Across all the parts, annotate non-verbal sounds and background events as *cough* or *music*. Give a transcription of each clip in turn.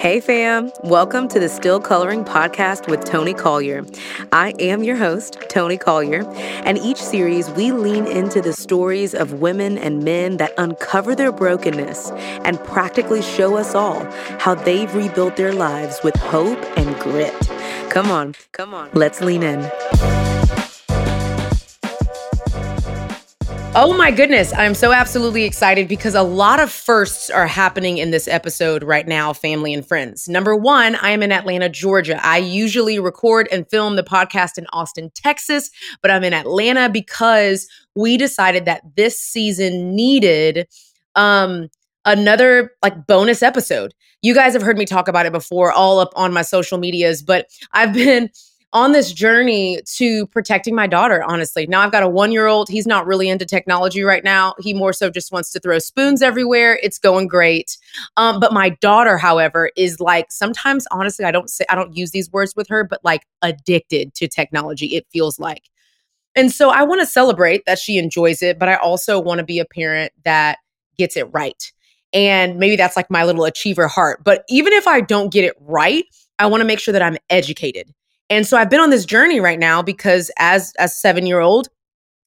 Hey, fam. Welcome to the Still Coloring Podcast with Toni Collier. I am your host, Toni Collier, and each series we lean into the stories of women and men that uncover their brokenness and practically show us all how they've rebuilt their lives with hope and grit. Come on, come on, let's lean in. Oh my goodness, I'm so absolutely excited because a lot of firsts are happening in this episode right now, family and friends. Number one, I am in Atlanta, Georgia. I usually record and film the podcast in Austin, Texas, but I'm in Atlanta because we decided that this season needed um another like bonus episode. You guys have heard me talk about it before all up on my social medias, but I've been on this journey to protecting my daughter, honestly. Now I've got a one year old. He's not really into technology right now. He more so just wants to throw spoons everywhere. It's going great. Um, but my daughter, however, is like sometimes, honestly, I don't say, I don't use these words with her, but like addicted to technology, it feels like. And so I want to celebrate that she enjoys it, but I also want to be a parent that gets it right. And maybe that's like my little achiever heart. But even if I don't get it right, I want to make sure that I'm educated and so I've been on this journey right now because as a 7-year-old,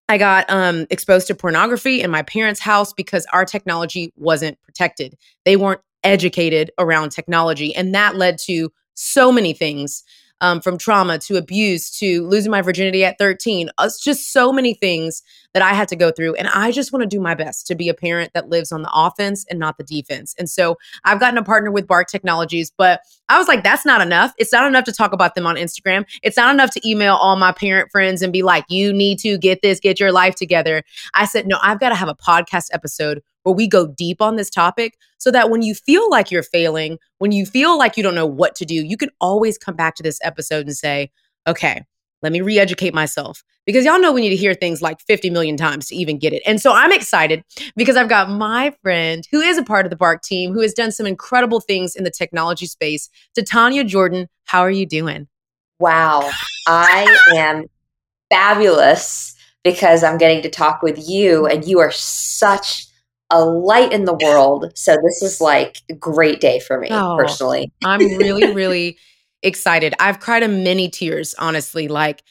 I got um, exposed to pornography in my parents' house because our technology wasn't protected. They weren't educated around technology. And that led to so many things um, from trauma to abuse to losing my virginity at 13. It's just so many things that I had to go through. And I just want to do my best to be a parent that lives on the offense and not the defense. And so I've gotten a partner with Bark Technologies, but I was like, that's not enough. It's not enough to talk about them on Instagram. It's not enough to email all my parent friends and be like, you need to get this, get your life together. I said, no, I've got to have a podcast episode where we go deep on this topic so that when you feel like you're failing, when you feel like you don't know what to do, you can always come back to this episode and say, okay, let me re educate myself. Because y'all know we need to hear things like 50 million times to even get it. And so I'm excited because I've got my friend who is a part of the Bark team who has done some incredible things in the technology space. Titania Jordan, how are you doing? Wow, I am fabulous because I'm getting to talk with you, and you are such a light in the world. So this is like a great day for me oh, personally. I'm really, *laughs* really excited. I've cried a many tears, honestly, like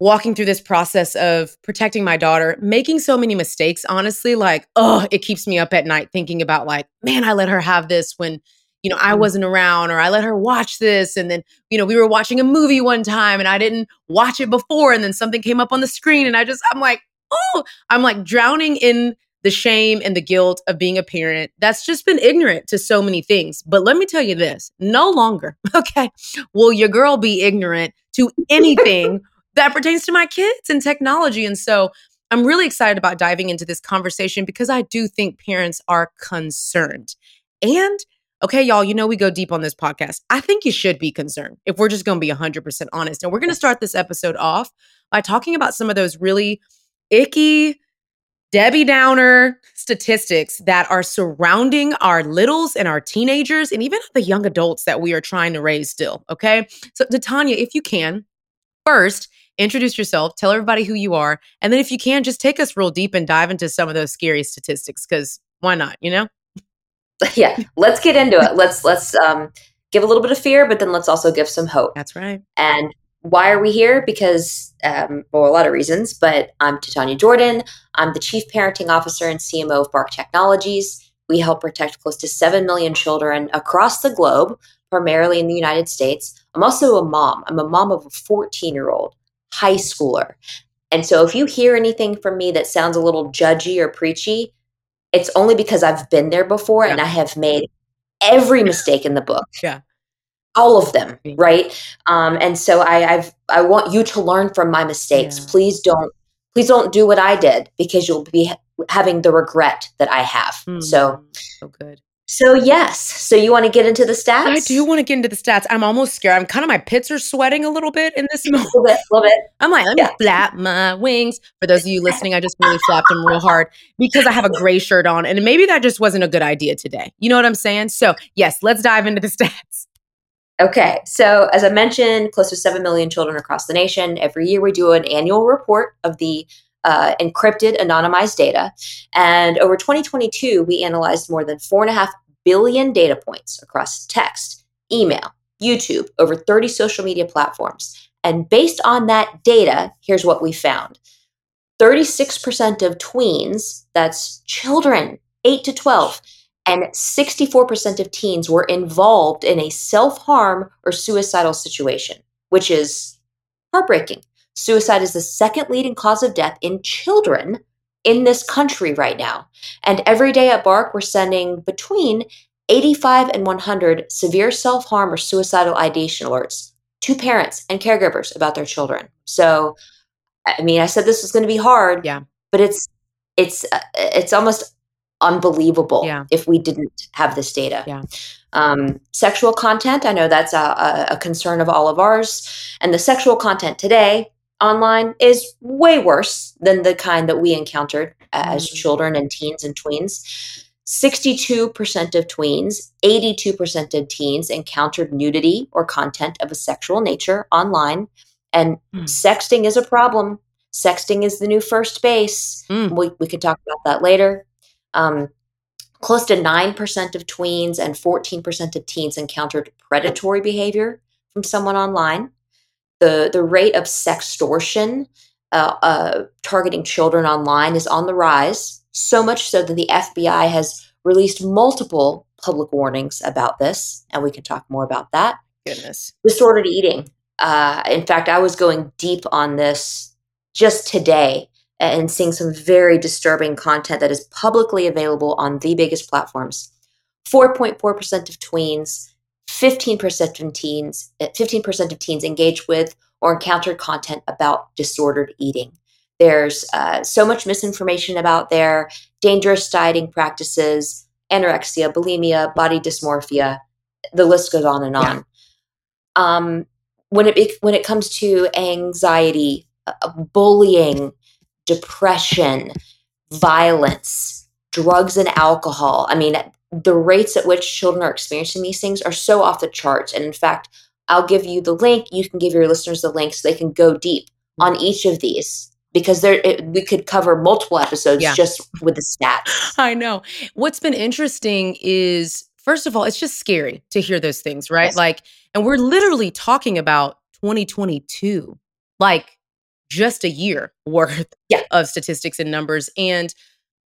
walking through this process of protecting my daughter, making so many mistakes, honestly, like, oh, it keeps me up at night thinking about like, man, I let her have this when you know, I mm. wasn't around or I let her watch this. And then, you know, we were watching a movie one time and I didn't watch it before. And then something came up on the screen and I just, I'm like, oh, I'm like drowning in the shame and the guilt of being a parent that's just been ignorant to so many things. But let me tell you this no longer, *laughs* okay, will your girl be ignorant to anything *laughs* that pertains to my kids and technology. And so I'm really excited about diving into this conversation because I do think parents are concerned. And okay, y'all, you know we go deep on this podcast. I think you should be concerned if we're just going to be 100% honest. And we're going to start this episode off by talking about some of those really icky, Debbie Downer statistics that are surrounding our littles and our teenagers and even the young adults that we are trying to raise still. Okay. So, Titania, if you can, first, introduce yourself, tell everybody who you are. And then, if you can, just take us real deep and dive into some of those scary statistics because why not, you know? *laughs* Yeah. Let's get into it. Let's, let's, um, give a little bit of fear, but then let's also give some hope. That's right. And why are we here? Because, um, well, a lot of reasons, but I'm Titania Jordan. I'm the Chief Parenting Officer and CMO of Bark Technologies. We help protect close to 7 million children across the globe, primarily in the United States. I'm also a mom. I'm a mom of a 14 year old high schooler. And so if you hear anything from me that sounds a little judgy or preachy, it's only because I've been there before yeah. and I have made every mistake in the book. Yeah all of them right. um, and so I, i've i want you to learn from my mistakes. Yeah. please don't please don't do what i did because you'll be having the regret that i have. Mm, so so good. so yes. So you want to get into the stats? i do want to get into the stats. I'm almost scared. I'm kind of my pits are sweating a little bit in this moment *laughs* a little bit, a little bit. i'm like let me yeah. flap my wings. For those of you listening i just really flapped them real hard because i have a gray shirt on and maybe that just wasn't a good idea today. You know what i'm saying? So yes let's dive into the *laughs* stats Okay, so as I mentioned, close to 7 million children across the nation. Every year we do an annual report of the uh, encrypted, anonymized data. And over 2022, we analyzed more than 4.5 billion data points across text, email, YouTube, over 30 social media platforms. And based on that data, here's what we found 36% of tweens, that's children 8 to 12, and 64% of teens were involved in a self harm or suicidal situation, which is heartbreaking. Suicide is the second leading cause of death in children in this country right now. And every day at Bark, we're sending between 85 and 100 severe self harm or suicidal ideation alerts to parents and caregivers about their children. So, I mean, I said this was going to be hard. Yeah. But it's it's uh, it's almost unbelievable yeah. if we didn't have this data. Yeah. Um, sexual content, I know that's a, a, concern of all of ours. And the sexual content today online is way worse than the kind that we encountered as mm-hmm. children and teens and tweens. 62% of tweens, 82% of teens encountered nudity or content of a sexual nature online. And mm. sexting is a problem. Sexting is the new first base. Mm. We, we could talk about that later. Um, close to 9% of tweens and 14% of teens encountered predatory behavior from someone online. The, the rate of sextortion uh, uh, targeting children online is on the rise, so much so that the FBI has released multiple public warnings about this, and we can talk more about that. Goodness. Disordered eating. Uh, in fact, I was going deep on this just today and seeing some very disturbing content that is publicly available on the biggest platforms. 4.4% of tweens, 15% of teens, 15% eh, of teens engage with or encountered content about disordered eating. There's uh, so much misinformation about their dangerous dieting practices, anorexia, bulimia, body dysmorphia. The list goes on and on. Yeah. Um, when it when it comes to anxiety, uh, bullying, depression, violence, drugs and alcohol. I mean, the rates at which children are experiencing these things are so off the charts. And in fact, I'll give you the link. You can give your listeners the link so they can go deep mm-hmm. on each of these because there it, we could cover multiple episodes yeah. just with the stats. *laughs* I know. What's been interesting is first of all, it's just scary to hear those things, right? Yes. Like and we're literally talking about 2022. Like just a year *laughs* worth yeah. of statistics and numbers. And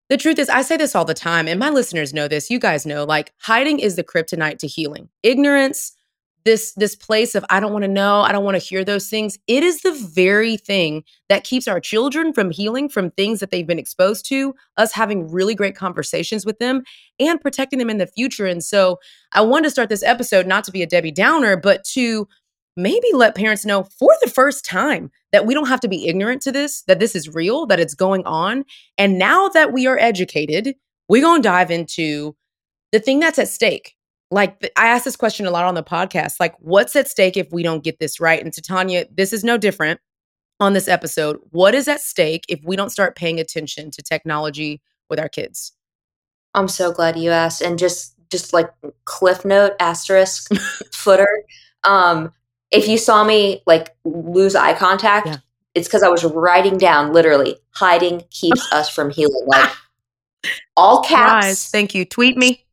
the truth is, I say this all the time, and my listeners know this. You guys know, like hiding is the kryptonite to healing. Ignorance, this this place of I don't want to know, I don't want to hear those things. It is the very thing that keeps our children from healing from things that they've been exposed to. Us having really great conversations with them and protecting them in the future. And so, I wanted to start this episode not to be a Debbie Downer, but to maybe let parents know for the first time that we don't have to be ignorant to this, that this is real, that it's going on. And now that we are educated, we're going to dive into the thing that's at stake. Like, I ask this question a lot on the podcast like, what's at stake if we don't get this right? And Titania, this is no different on this episode. What is at stake if we don't start paying attention to technology with our kids? I'm so glad you asked. And just, just like cliff note asterisk *laughs* footer um if you saw me like lose eye contact, yeah. it's because I was writing down literally hiding keeps *laughs* us from healing. Like all caps. Nice. Thank you. Tweet me.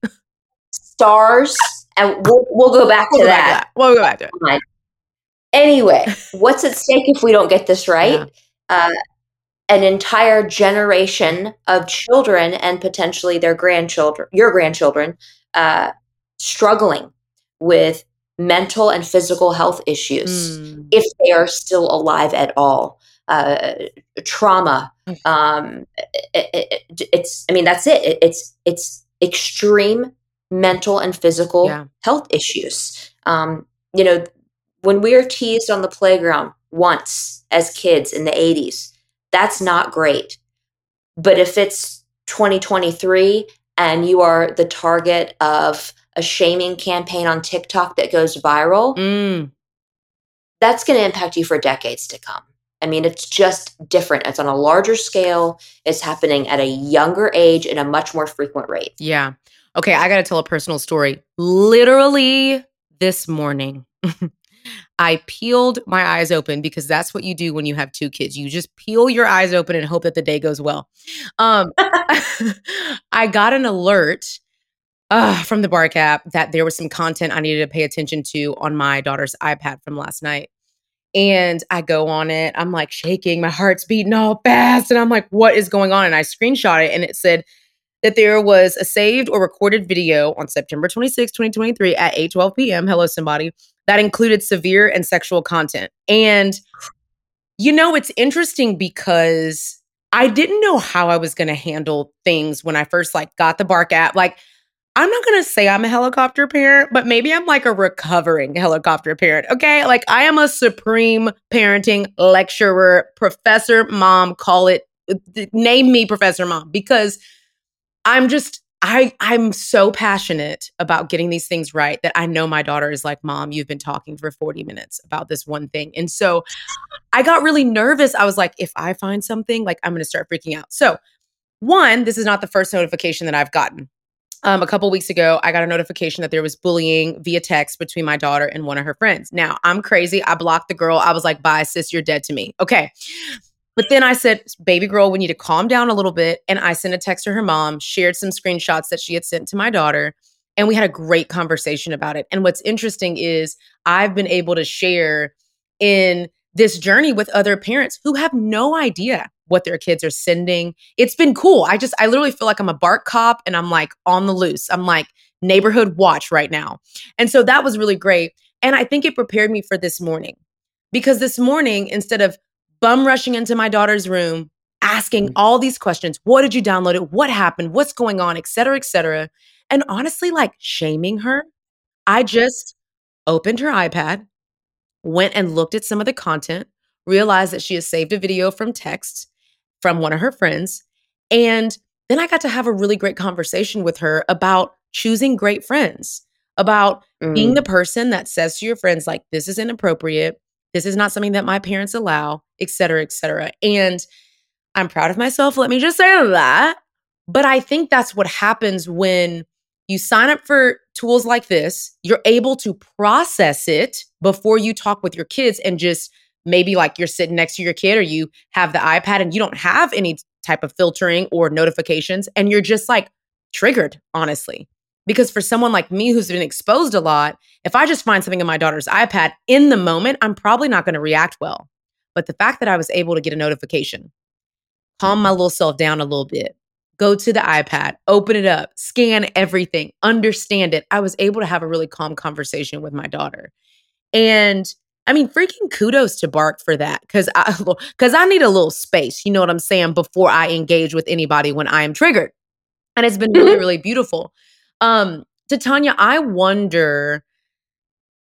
Stars. And we'll, we'll go back we'll to go that. Back to that. We'll go back to it. Anyway, what's at stake if we don't get this *laughs* right? Yeah. Uh, an entire generation of children and potentially their grandchildren, your grandchildren, uh, struggling with mental and physical health issues mm. if they are still alive at all. Uh, trauma. Um, it, it, it's. I mean, that's it. it. It's it's extreme mental and physical yeah. health issues. Um, you know, when we are teased on the playground once as kids in the '80s, that's not great. But if it's 2023 and you are the target of a shaming campaign on TikTok that goes viral, mm. that's going to impact you for decades to come. I mean, it's just different. It's on a larger scale. It's happening at a younger age in a much more frequent rate. Yeah. Okay, I got to tell a personal story. Literally this morning, *laughs* I peeled my eyes open because that's what you do when you have two kids. You just peel your eyes open and hope that the day goes well. Um, *laughs* I got an alert uh, from the Bark app that there was some content I needed to pay attention to on my daughter's iPad from last night. And I go on it. I'm like shaking, my heart's beating all fast. And I'm like, what is going on? And I screenshot it and it said that there was a saved or recorded video on September 26, 2023 at 8 12 p.m. Hello, somebody that included severe and sexual content. And you know, it's interesting because I didn't know how I was going to handle things when I first like got the Bark app. Like I'm not going to say I'm a helicopter parent, but maybe I'm like a recovering helicopter parent. Okay. Like I am a supreme parenting lecturer, professor, mom, call it, uh, name me professor mom, because I'm just, I, I'm so passionate about getting these things right that I know my daughter is like, Mom, you've been talking for 40 minutes about this one thing. And so I got really nervous. I was like, if I find something, like I'm going to start freaking out. So, one, this is not the first notification that I've gotten um, a couple weeks ago, I got a notification that there was bullying via text between my daughter and one of her friends. Now, I'm crazy. I blocked the girl. I was like, bye, sis, you're dead to me. Okay. But then I said, baby girl, we need to calm down a little bit. And I sent a text to her mom, shared some screenshots that she had sent to my daughter. And we had a great conversation about it. And what's interesting is I've been able to share in this journey with other parents who have no idea what their kids are sending. It's been cool. I just, I literally feel like I'm a bark cop and I'm like on the loose. I'm like neighborhood watch right now. And so that was really great. And I think it prepared me for this morning because this morning, instead of bum rushing into my daughter's room, asking mm. all these questions, what did you download it? What happened? What's going on? Et cetera, et cetera. And honestly, like shaming her, I just opened her iPad, went and looked at some of the content, realized that she has saved a video from text from one of her friends. And then I got to have a really great conversation with her about choosing great friends, about mm. being the person that says to your friends, like, this is inappropriate. This is not something that my parents allow, et cetera, et cetera. And I'm proud of myself. Let me just say that. But I think that's what happens when you sign up for tools like this. You're able to process it before you talk with your kids and just maybe like you're sitting next to your kid or you have the iPad and you don't have any type of filtering or notifications and you're just like triggered, honestly. Because for someone like me who's been exposed a lot, if I just find something in my daughter's iPad in the moment, I'm probably not going to react well. But the fact that I was able to get a notification, calm my little self down a little bit, go to the iPad, open it up, scan everything, understand it. I was able to have a really calm conversation with my daughter. And I mean, freaking kudos to Bark for that because I *laughs* because I need a little space. You know what I'm saying before I engage with anybody when I am triggered, and it's been really Mhm. really beautiful. Um, Titania, I wonder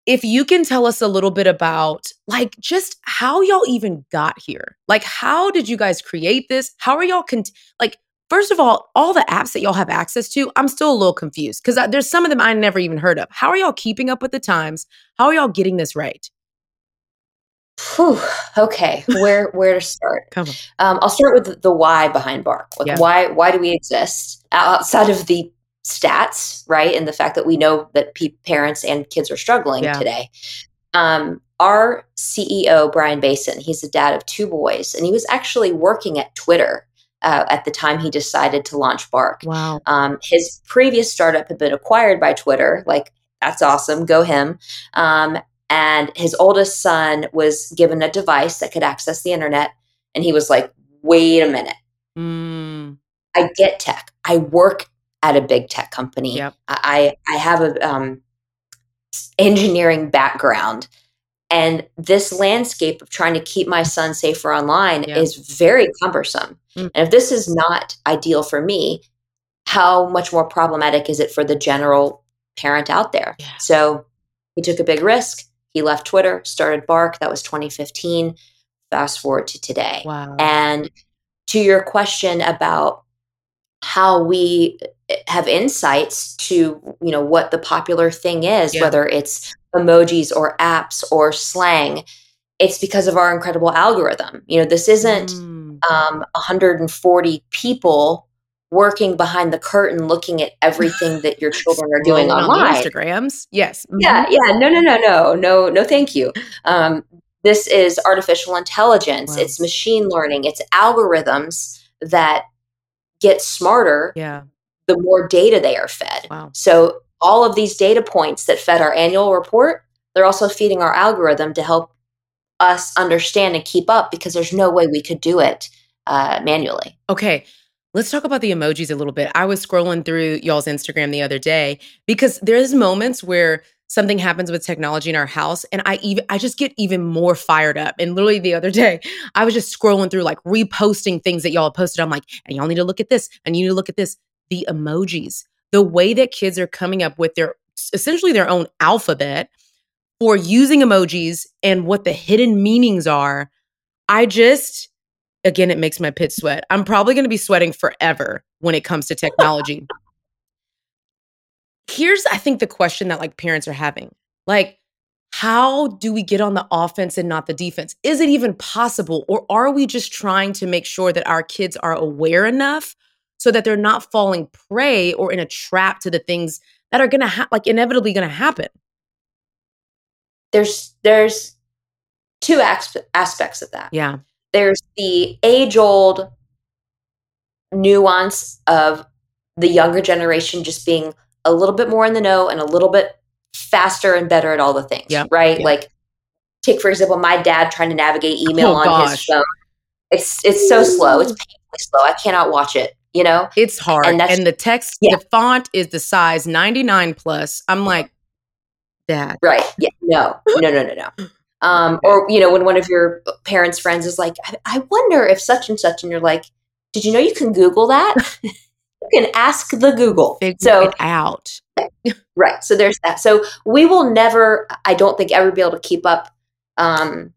if you can tell us a little bit about like just how y'all even got here. Like, how did you guys create this? How are y'all con- like? First of all, all the apps that y'all have access to, I'm still a little confused because there's some of them I never even heard of. How are y'all keeping up with the times? How are y'all getting this right? Whew, okay, where where to start? *laughs* Come on. Um, I'll start with the, why behind Bark. Like, Yeah. why why do we exist outside of the stats, right? And the fact that we know that pe- parents and kids are struggling Yeah. today. Um, our CEO Brian Bason, he's the dad of two boys, and he was actually working at Twitter uh, at the time he decided to launch Bark. Wow. Um, his previous startup had been acquired by Twitter. Like, that's awesome. Go him. Um, and his oldest son was given a device that could access the internet. And he was like, wait a minute. Mm, I get tech. I work at a big tech company. Yep. I, I have a um, engineering background. And this landscape of trying to keep my son safer online Yeah. is very cumbersome. Mm. And if this is not ideal for me, how much more problematic is it for the general parent out there? Yeah. So he took a big risk. He left Twitter, started Bark. That was 2015. Fast forward to today. wow. And to your question about how we eh, have insights to you know what the popular thing is Yeah. whether it's emojis or apps or slang it's because of our incredible algorithm you know this isn't Mm, um, 140 people working behind the curtain looking at everything that your *laughs* children are doing scrolling on online Instagrams. Yes. yeah, Mhm. yeah. No, no, no, no, no, no. Thank you. Um, this is artificial intelligence. Wow. It's machine learning. It's algorithms that get smarter Yeah. the more data they are fed. Wow. So all of these data points that fed our annual report, they're also feeding our algorithm to help us understand and keep up because there's no way we could do it uh, manually. Okay. Let's talk about the emojis a little bit. I was scrolling through y'all's Instagram the other day because there's moments where something happens with technology in our house and I even I just get even more fired up. And literally the other *laughs* day, I was just scrolling through like reposting things that y'all posted. I'm like, and y'all need to look at this and you need to look at this. The emojis, the way that kids are coming up with their essentially their own alphabet for using emojis and what the hidden meanings are. I just again it makes my pit sweat. I'm probably going to be sweating forever when it comes to technology here's I think the question that like parents are having. Like how do we get on the offense and not the defense? Is it even possible or are we just trying to make sure that our kids are aware enough so that they're not falling prey or in a trap to the things that are going to ha- like inevitably going to happen? There's there's two aspects of that. Yeah. There's the age old nuance of the younger generation just being a little bit more in the know and a little bit faster and better at all the things. Yeah. Right. Yeah. Like take for example, my dad trying to navigate oh, email Oh, on gosh. his phone. It's it's so slow. It's painfully slow. I cannot watch it. You know. It's hard. And And, the text, Yeah. the font is the size 99 plus. I'm like, Dad. Right. Yeah. No. No. No. No. No. Um, or you know, when one of your parents' friends is like, I, I wonder if such and such, and you're like, Did you know you can Google that? *laughs* *laughs* you can ask the Google. Figure so it out. *laughs* Right. So there's that. So we will never, I don't think, ever be able to keep up um,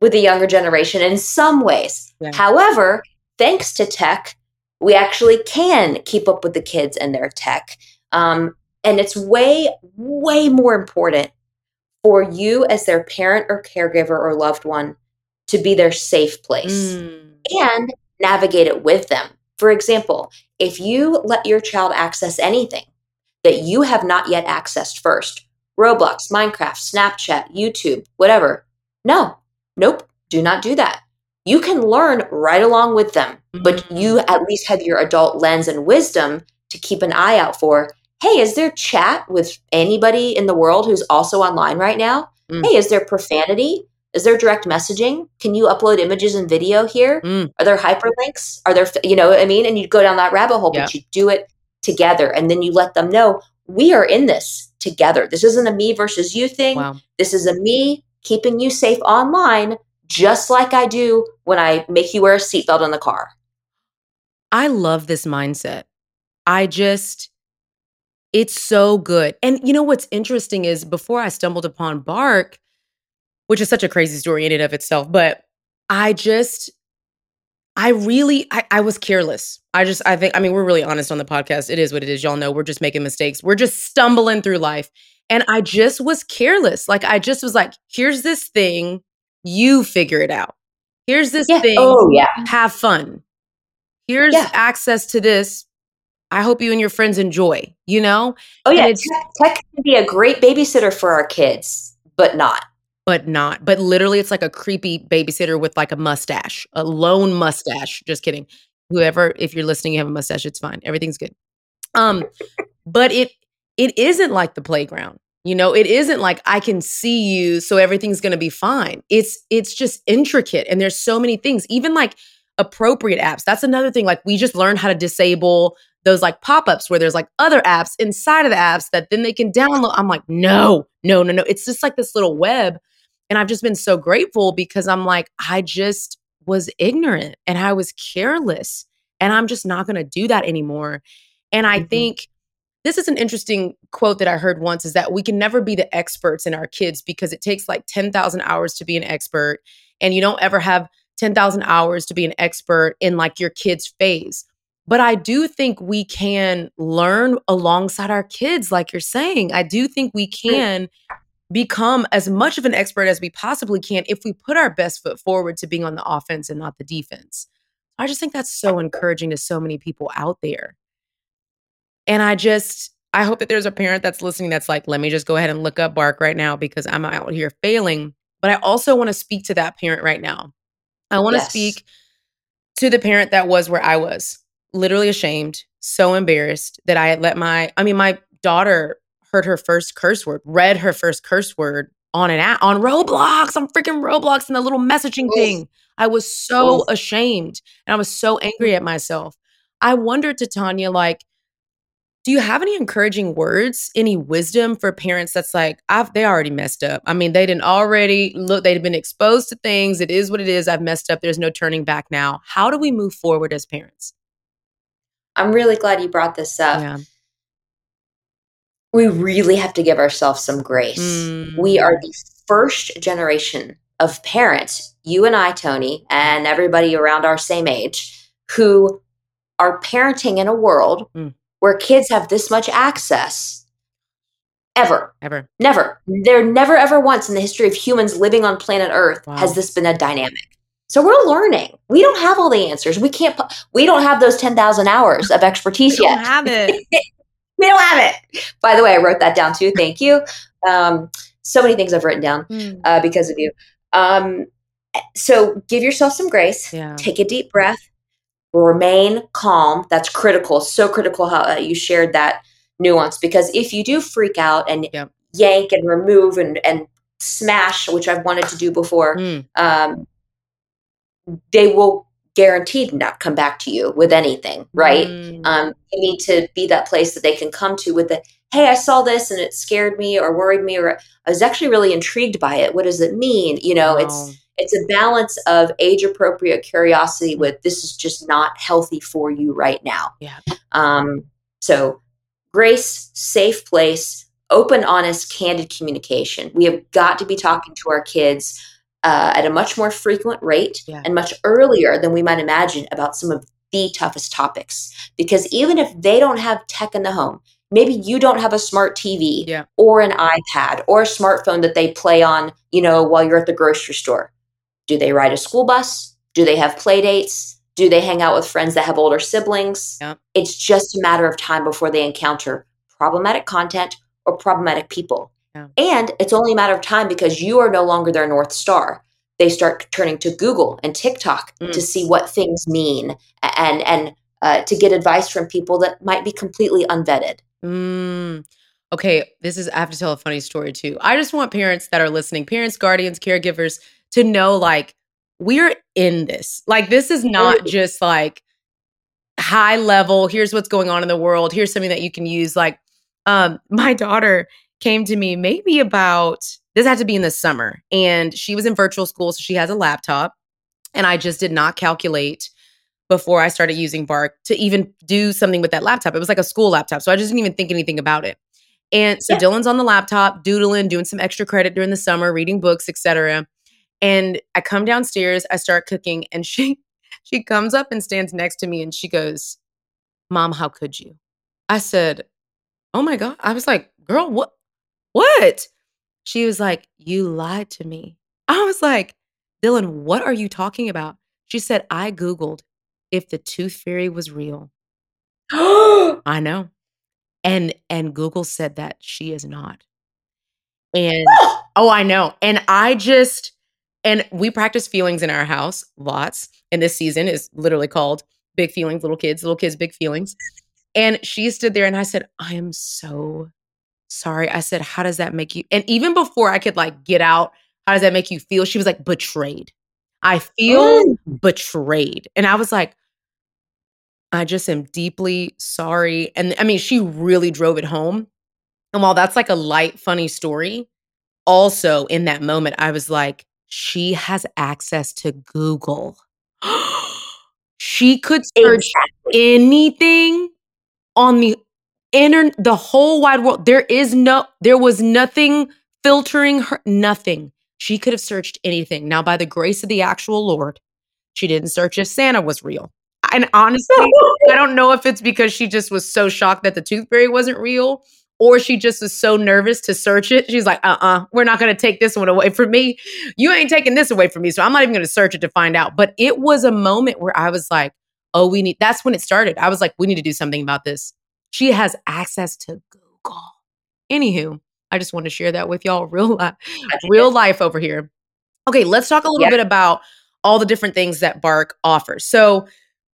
with the younger generation in some ways. Yeah. However, thanks to tech, we actually can keep up with the kids and their tech. Um, and it's way, way more important for you as their parent or caregiver or loved one to be their safe place Mm. and navigate it with them. For example, if you let your child access anything that you have not yet accessed first, Roblox, Minecraft, Snapchat, YouTube, whatever, no, nope, do not do that. You can learn right along with them, but Mm. you at least have your adult lens and wisdom to keep an eye out for. Hey, is there chat with anybody in the world who's also online right now? Mm. Hey, is there profanity? Is there direct messaging? Can you upload images and video here? Mm. Are there hyperlinks? Are there, you know what I mean? And you go down that rabbit hole, Yeah. but you do it together. And then you let them know we are in this together. This isn't a me versus you thing. Wow. This is a me keeping you safe online, just like I do when I make you wear a seatbelt in the car. I love this mindset. I just, it's so good. And you know what's interesting is before I stumbled upon Bark, which is such a crazy story in and of itself, but I just, I really, I, I was careless. I just, I think, I mean, we're really honest on the podcast. It is what it is. Y'all know we're just making mistakes. We're just stumbling through life. And I just was careless. Like, I just was like, here's this thing, you figure it out. Here's this thing Oh, yeah. have fun. Here's Yeah. access to this. I hope you and your friends enjoy, you know, Oh, yeah. It's- Tech, tech can be a great babysitter for our kids, but not. but not. But literally, it's like a creepy babysitter with like a mustache, a lone mustache. Just kidding. Whoever, if you're listening, you have a mustache, it's fine. Everything's good. Um, but it it isn't like the playground. You know, it isn't like I can see you, so everything's gonna be fine. It's it's just intricate, and there's so many things. Even like appropriate apps. That's another thing. Like we just learned how to disable those like pop-ups where there's like other apps inside of the apps that then they can download. I'm like, no, no, no, no. It's just like this little web. And I've just been so grateful because I'm like, I just was ignorant and I was careless. And I'm just not gonna do that anymore. And I Mhm. think this is an interesting quote that I heard once is that we can never be the experts in our kids because it takes like 10,000 hours to be an expert. And you don't ever have 10,000 hours to be an expert in like your kid's phase. But I do think we can learn alongside our kids, like you're saying. I do think we can become as much of an expert as we possibly can if we put our best foot forward to being on the offense and not the defense. I just think that's so encouraging to so many people out there. And I just, I hope that there's a parent that's listening that's like, let me just go ahead and look up Bark right now because I'm out here failing. But I also want to speak to that parent right now. I want to Yes. speak to the parent that was where I was, literally ashamed, so embarrassed that I had let my, I mean, my daughter heard her first curse word, read her first curse word on an app on Roblox, on freaking Roblox and the little messaging thing. I was so ashamed and I was so angry at myself. I wondered Titania, like, do you have any encouraging words, any wisdom for parents that's like, I've they already messed up. I mean, they didn't already look, they'd been exposed to things. It is what it is. I've messed up. There's no turning back now. How do we move forward as parents? I'm really glad you brought this up. Yeah. We really have to give ourselves some grace. Mm. We are the first generation of parents, you and I, Toni, and everybody around our same age, who are parenting in a world mm where kids have this much access ever. Ever. Never. There never ever once in the history of humans living on planet Earth wow. has this been a dynamic. So we're learning. We don't have all the answers. We can't we don't have those 10,000 hours of expertise we yet. Don't have it. *laughs* we don't have it. By the way, I wrote that down too. Thank you. Um, so many things I've written down mm. uh, because of you. Um, so give yourself some grace. Yeah. Take a deep breath remain calm. That's critical. So critical how uh, you shared that nuance because if you do freak out and yep. yank and remove and, and smash, which I've wanted to do before, mm. um, they will guaranteed not come back to you with anything, right? Mm. Um, you need to be that place that they can come to with the, hey, I saw this and it scared me or worried me, or I was actually really intrigued by it. What does it mean? You know, wow. it's it's a balance of age appropriate curiosity with this is just not healthy for you right now. Yeah. Um, so grace, safe place, open, honest, candid communication. We have got to be talking to our kids uh, at a much more frequent rate yeah. and much earlier than we might imagine about some of the toughest topics. Because even if they don't have tech in the home, maybe you don't have a smart TV yeah. or an iPad or a smartphone that they play on, you know, while you're at the grocery store. Do they ride a school bus? Do they have play dates? Do they hang out with friends that have older siblings? Yep. It's just a matter of time before they encounter problematic content or problematic people. Yeah. And it's only a matter of time because you are no longer their North Star. They start turning to Google and TikTok mm. to see what things mean and, and uh, to get advice from people that might be completely unvetted. Mm. Okay, this is, I have to tell a funny story too. I just want parents that are listening, parents, guardians, caregivers, to know like we're in this. Like this is not just like high level, here's what's going on in the world, here's something that you can use like um *laughs* my daughter came to me maybe about this had to be in the summer and she was in virtual school so she has a laptop and I just did not calculate before I started using Bark to even do something with that laptop. It was like a school laptop. So I just didn't even think anything about it. And so yeah. Dylan's on the laptop, doodling, doing some extra credit during the summer, reading books, etc. And I come downstairs, I start cooking, and *laughs* she she comes up and stands next to me and she goes, Mom, how could you? I said, Oh my God. I was like, girl, what what? She was like, You lied to me. I was like, Dylan, what are you talking about? She said, I Googled if the tooth fairy was real. *gasps* I know. And and Google said that she is not. And *laughs* oh, I know. And I just and we practice feelings in our house lots. And this season is literally called Big Feelings, Little Kids, Little Kids, Big Feelings. And she stood there and I said, I am so sorry. I said, How does that make you? And even before I could like get out, how does that make you feel? She was like, Betrayed. I feel oh. betrayed. And I was like, I just am deeply sorry. And I mean, she really drove it home. And while that's like a light, funny story, also in that moment, I was like, she has access to Google. *gasps* she could search exactly. anything on the internet, the whole wide world. There is no, there was nothing filtering her, nothing. She could have searched anything. Now, by the grace of the actual Lord, she didn't search if Santa was real. And honestly, I don't know if it's because she just was so shocked that the tooth fairy wasn't real or she just was so nervous to search it. She's like, uh uh-uh, uh, we are not going to take this one away from me. You ain't taking this away from me. So I'm not even going to search it to find out. But it was a moment where I was like, oh, we need, that's when it started. I was like, we need to do something about this. She has access to Google. Anywho, I just want to share that with y'all. *laughs* Real life, real life over here. Okay, let's talk a little yep. bit about all the different things that Bark offers. So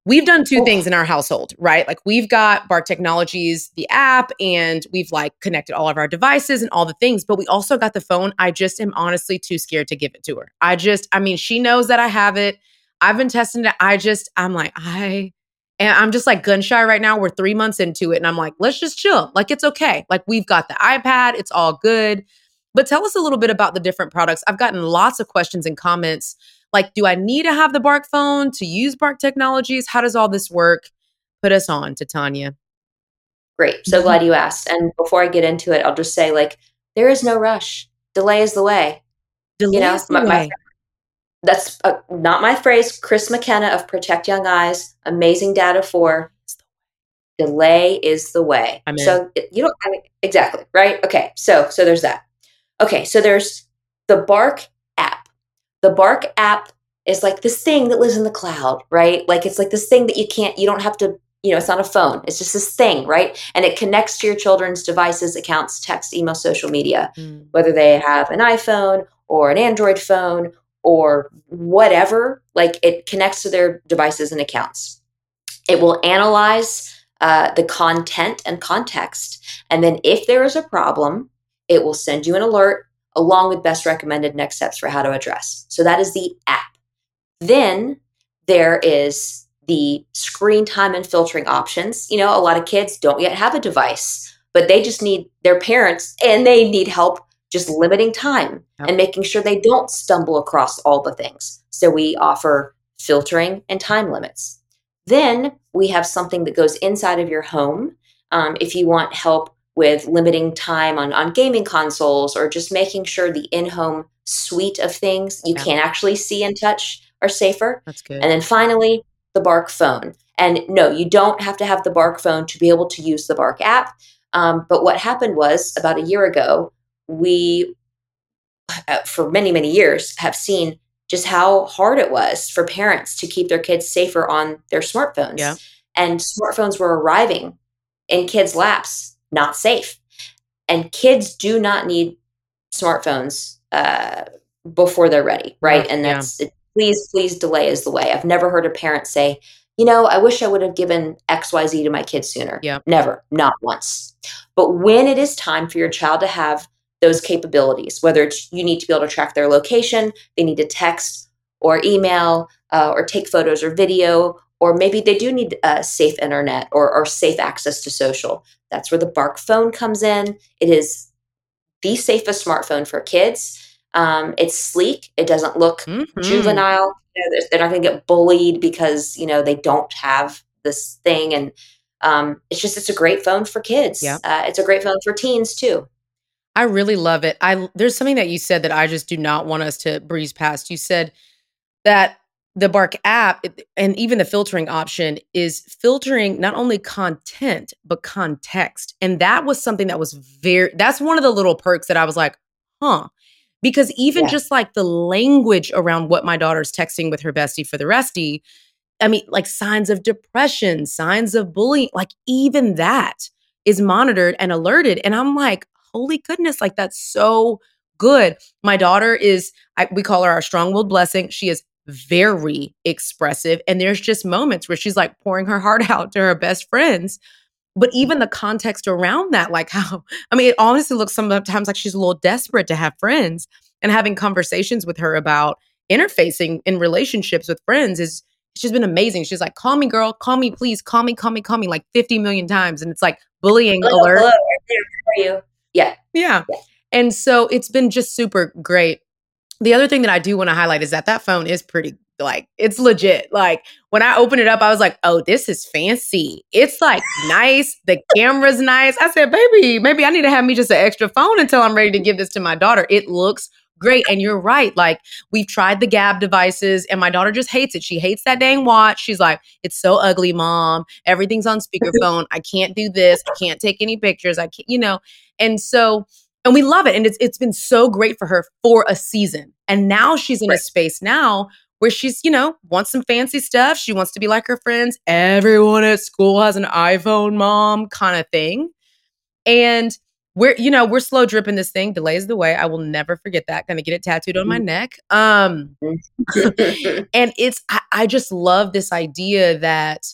we've done two oh. things in our household, right? Like we've got Bark Technologies, the app, and we've like connected all of our devices and all the things, but we also got the phone. I just am honestly too scared to give it to her. I just, I mean, she knows that I have it. I've been testing it. I just, I'm like, I, and I'm just like gun shy right now. We're three months into it. And I'm like, let's just chill. Like, it's okay. Like, we've got the iPad, it's all good. But tell us a little bit about the different products. I've gotten lots of questions and comments like, do I need to have the Bark phone to use Bark Technologies? How does all this work? Put us on Titania. Great. So glad you asked. And before I get into it, I'll just say, like, there is no rush. Delay is the way. Delay you know, is the my, way. My, that's uh, not my phrase. Chris McKenna of Protect Young Eyes, amazing data for delay is the way. I'm so you don't I mean, exactly right. Okay, so so there's that. Okay, so there's the Bark the Bark app is like this thing that lives in the cloud, right? Like it's like this thing that you can't, you don't have to, you know, it's not a phone. It's just this thing, right? And it connects to your children's devices, accounts, text, email, social media, mm. whether they have an iPhone or an Android phone or whatever, like it connects to their devices and accounts. It will analyze uh, the content and context. And then if there is a problem, it will send you an alert along with best recommended next steps for how to address. So that is the app. Then there is the screen time and filtering options. You know, a lot of kids don't yet have a device, but they just need their parents and they need help just limiting time yep. and making sure they don't stumble across all the things. So we offer filtering and time limits. Then we have something that goes inside of your home. Um, if you want help with limiting time on, on gaming consoles or just making sure the in-home suite of things you yeah. can actually see and touch are safer. That's good. And then finally, the Bark phone. And no, you don't have to have the Bark phone to be able to use the Bark app. Um, but what happened was about a year ago, we, uh, for many, many years, have seen just how hard it was for parents to keep their kids safer on their smartphones. Yeah. And smartphones were arriving in kids' laps not safe. And kids do not need smartphones uh, before they're ready, right? and that's yeah. it, please, please delay is the way. I've never heard a parent say, you know, I wish I would have given XYZ to my kids sooner. Yeah. Never, not once. But when it is time for your child to have those capabilities, whether it's you need to be able to track their location, they need to text or email uh, or take photos or video, or maybe they do need a safe internet or, or safe access to social. That's where the Bark phone comes in. It is the safest smartphone for kids. Um, it's sleek. It doesn't look mm-hmm. juvenile. You know, they're, they're, not going to get bullied because you know they don't have this thing, and um, it's just it's a great phone for kids. Yeah, uh, it's a great phone for teens too. I really love it. I there's something that you said that I just do not want us to breeze past. You said that the Bark app and even the filtering option is filtering not only content but context. And that was something that was very that's one of the little perks that I was like, "Huh." Because even yeah. just like the language around what my daughter's texting with her bestie for the restie, I mean, like signs of depression, signs of bullying, like even that is monitored and alerted. And I'm like, holy goodness, like that's so good. My daughter is, I, we call her our strong willed blessing. She is very expressive. And there's just moments where she's like pouring her heart *laughs* out to her best friends. But even the context around that, like how, *laughs* I mean, it honestly looks sometimes like she's a little desperate to have friends and having conversations with her about interfacing in relationships with friends is she's been amazing. She's like, call me, girl, call me, please, call me, call me, call me, like 50 million times. And it's like bullying alert. Hello, for you. Yeah. yeah. Yeah. And so it's been just super great the other thing that I do want to highlight is that that phone is pretty like it's legit. Like when I opened it up, I was like, "Oh, this is fancy. It's like nice. The camera's nice." I said, "Baby, maybe I need to have me just an extra phone until I'm ready to give this to my daughter." It looks great, and you're right. Like we've tried the Gabb devices, and my daughter just hates it. She hates that dang watch. She's like, "It's so ugly, mom. Everything's on *laughs* speakerphone. I can't do this. I can't take any pictures. I can't, you know." And so and we love it and it's it's been so great for her for a season. And now she's in right. a space now where she's you know wants some fancy stuff. She wants to be like her friends. Everyone at school has an iphone mom kind of thing. And we're you know we're slow dripping this thing. Delays the way. I will never forget that. Gonna get it tattooed on my Mm. neck. Um *laughs* and it's I, I just love this idea that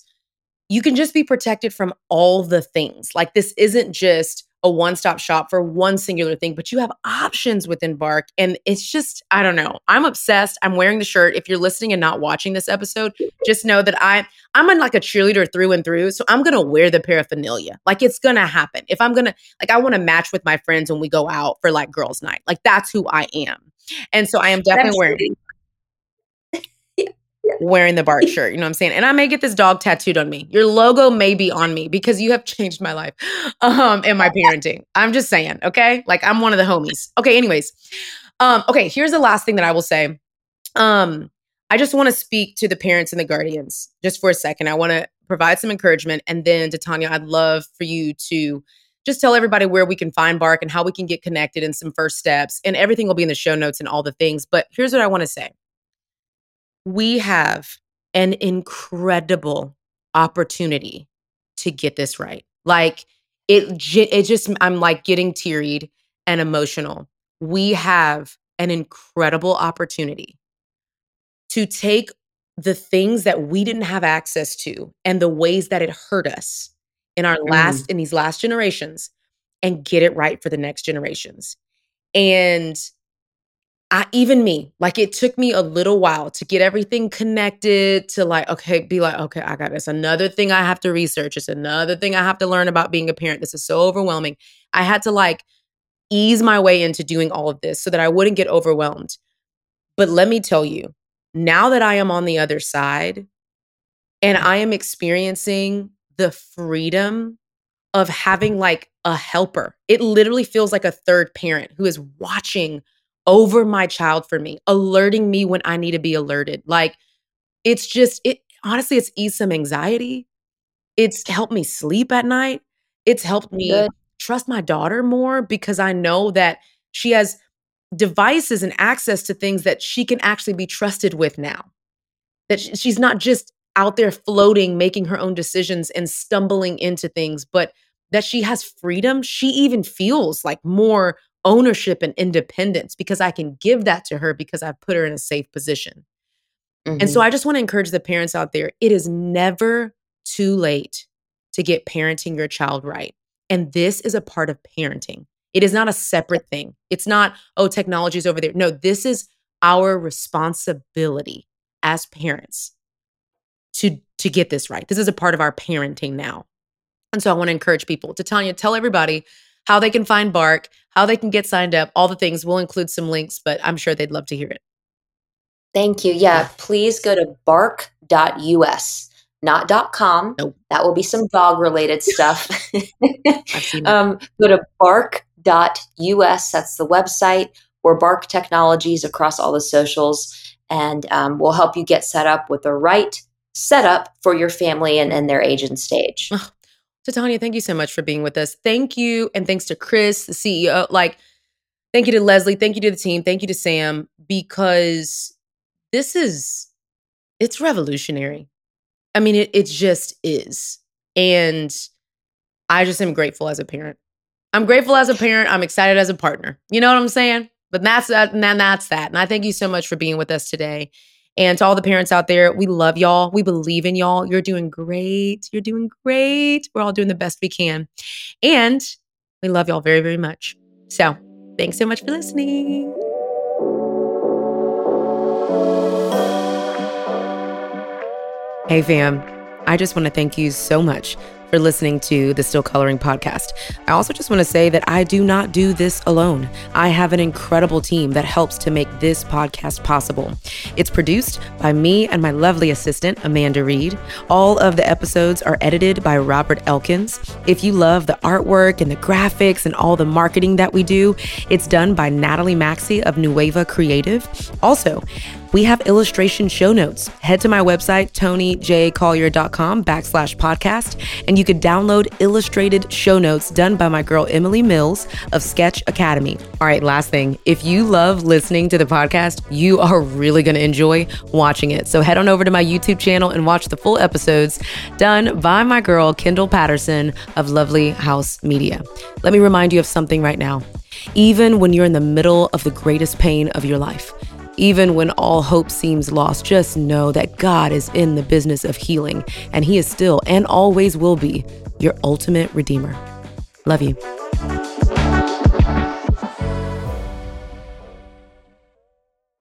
you can just be protected from all the things. Like this isn't just a one-stop shop for one singular thing but you have options within bark and it's just i don't know. I'm obsessed. I'm wearing the shirt. If you're listening and not watching this episode just know that i i'm in like a cheerleader through and through so i'm gonna wear the paraphernalia. Like it's gonna happen. If i'm gonna like i want to match with my friends when we go out for like girls night. Like that's who i am. And so i am definitely wearing Absolutely. wearing the Bark shirt. You know what I'm saying? And I may get this dog tattooed on me. Your logo may be on me because you have *laughs* changed my life um and my parenting. I'm just saying, okay? Like I'm one of the homies. Okay, anyways. Um okay, here's the last thing that I will say. Um I just want to speak to the parents and the guardians just for a second. I want to provide some encouragement and then Titania, I'd love for you to just tell everybody where we can find Bark and how we can get connected and some first steps and everything will be in the show notes and all the things. But here's what I want to say we have an incredible opportunity to get this right. Like it, it just, I'm like getting teary and emotional. We have an incredible opportunity to take the things that we didn't have access to and the ways that it hurt us in our last, mm. in these last generations and get it right for the next generations. And I even me, like it took me a little while to get everything connected to like, okay, be like, okay, I got this. Another thing I have to research. It's another thing I have to learn about being a parent. This is so overwhelming. I had to like ease my way into doing all of this so that I wouldn't get overwhelmed. But let me tell you, now that I am on the other side and I am experiencing the freedom of having like a helper, it literally feels like a third parent who is watching over my child for me, alerting me when I need to be alerted. Like it's just it honestly it's eased some anxiety. It's helped me sleep at night. It's helped me Good. trust my daughter more because I know that she has devices and access to things that she can actually be trusted with now. That she's not just out there floating, making her own decisions and stumbling into things, but that she has freedom. She even feels like more ownership and independence because I can give that to her because I've put her in a safe position. And so Mhm. I just want to encourage the parents out there it is never too late to get parenting your child right. And this is a part of parenting. It is not a separate thing. It's not, oh, technology's over there. No, this is our responsibility as parents to to get this right. This is a part of our parenting now. And so I want to encourage people to Titania, tell everybody how they can find Bark, how they can get signed up, all the things. We'll include some links, but I'm sure they'd love to hear it. Thank you. Yeah, please go to bark.us, not .com. Nope. That will be some dog related *laughs* stuff. I've seen that. um, go to bark.us. That's the website. We're Bark Technologies across all the socials, and um, we'll help you get set up with the right setup for your family and, and their age and stage. Titania, thank you so much for being with us. Thank you. And thanks to Chris, the CEO. Like, thank you to Leslie. Thank you to the team. Thank you to Sam, because this is, it's revolutionary. I mean, it, it just is. And I just am grateful as a parent. I'm grateful as a parent. I'm excited as a partner. You know what I'm saying? But that's that. And that's that. And I thank you so much for being with us today. And to all the parents out there, we love y'all. We believe in y'all. You're doing great. You're doing great. We're all doing the best we can. And we love y'all very, very much. So thanks so much for listening. Hey, fam. I just want to thank you so much for listening to the Still Coloring podcast. I also just want to say that I do not do this alone. I have an incredible team that helps to make this podcast possible. It's produced by me and my lovely assistant, Amanda Reed. All of the episodes are edited by Robert Elkins. If you love the artwork and the graphics and all the marketing that we do, it's done by Natalie Maxey of Nueva Creative. Also, we have illustration show notes. Head to my website, tonijcollier.com backslash podcast, and you could download illustrated show notes done by my girl Emily Mills of Sketch Academy. All right, last thing. If you love listening to the podcast, you are really going to enjoy watching it. So head on over to my YouTube channel and watch the full episodes done by my girl Kendall Patterson of Lovely House Media. Let me remind you of something right now. Even when you're in the middle of the greatest pain of your life, even when all hope seems lost, just know that God is in the business of healing, and He is still and always will be your ultimate redeemer. Love you.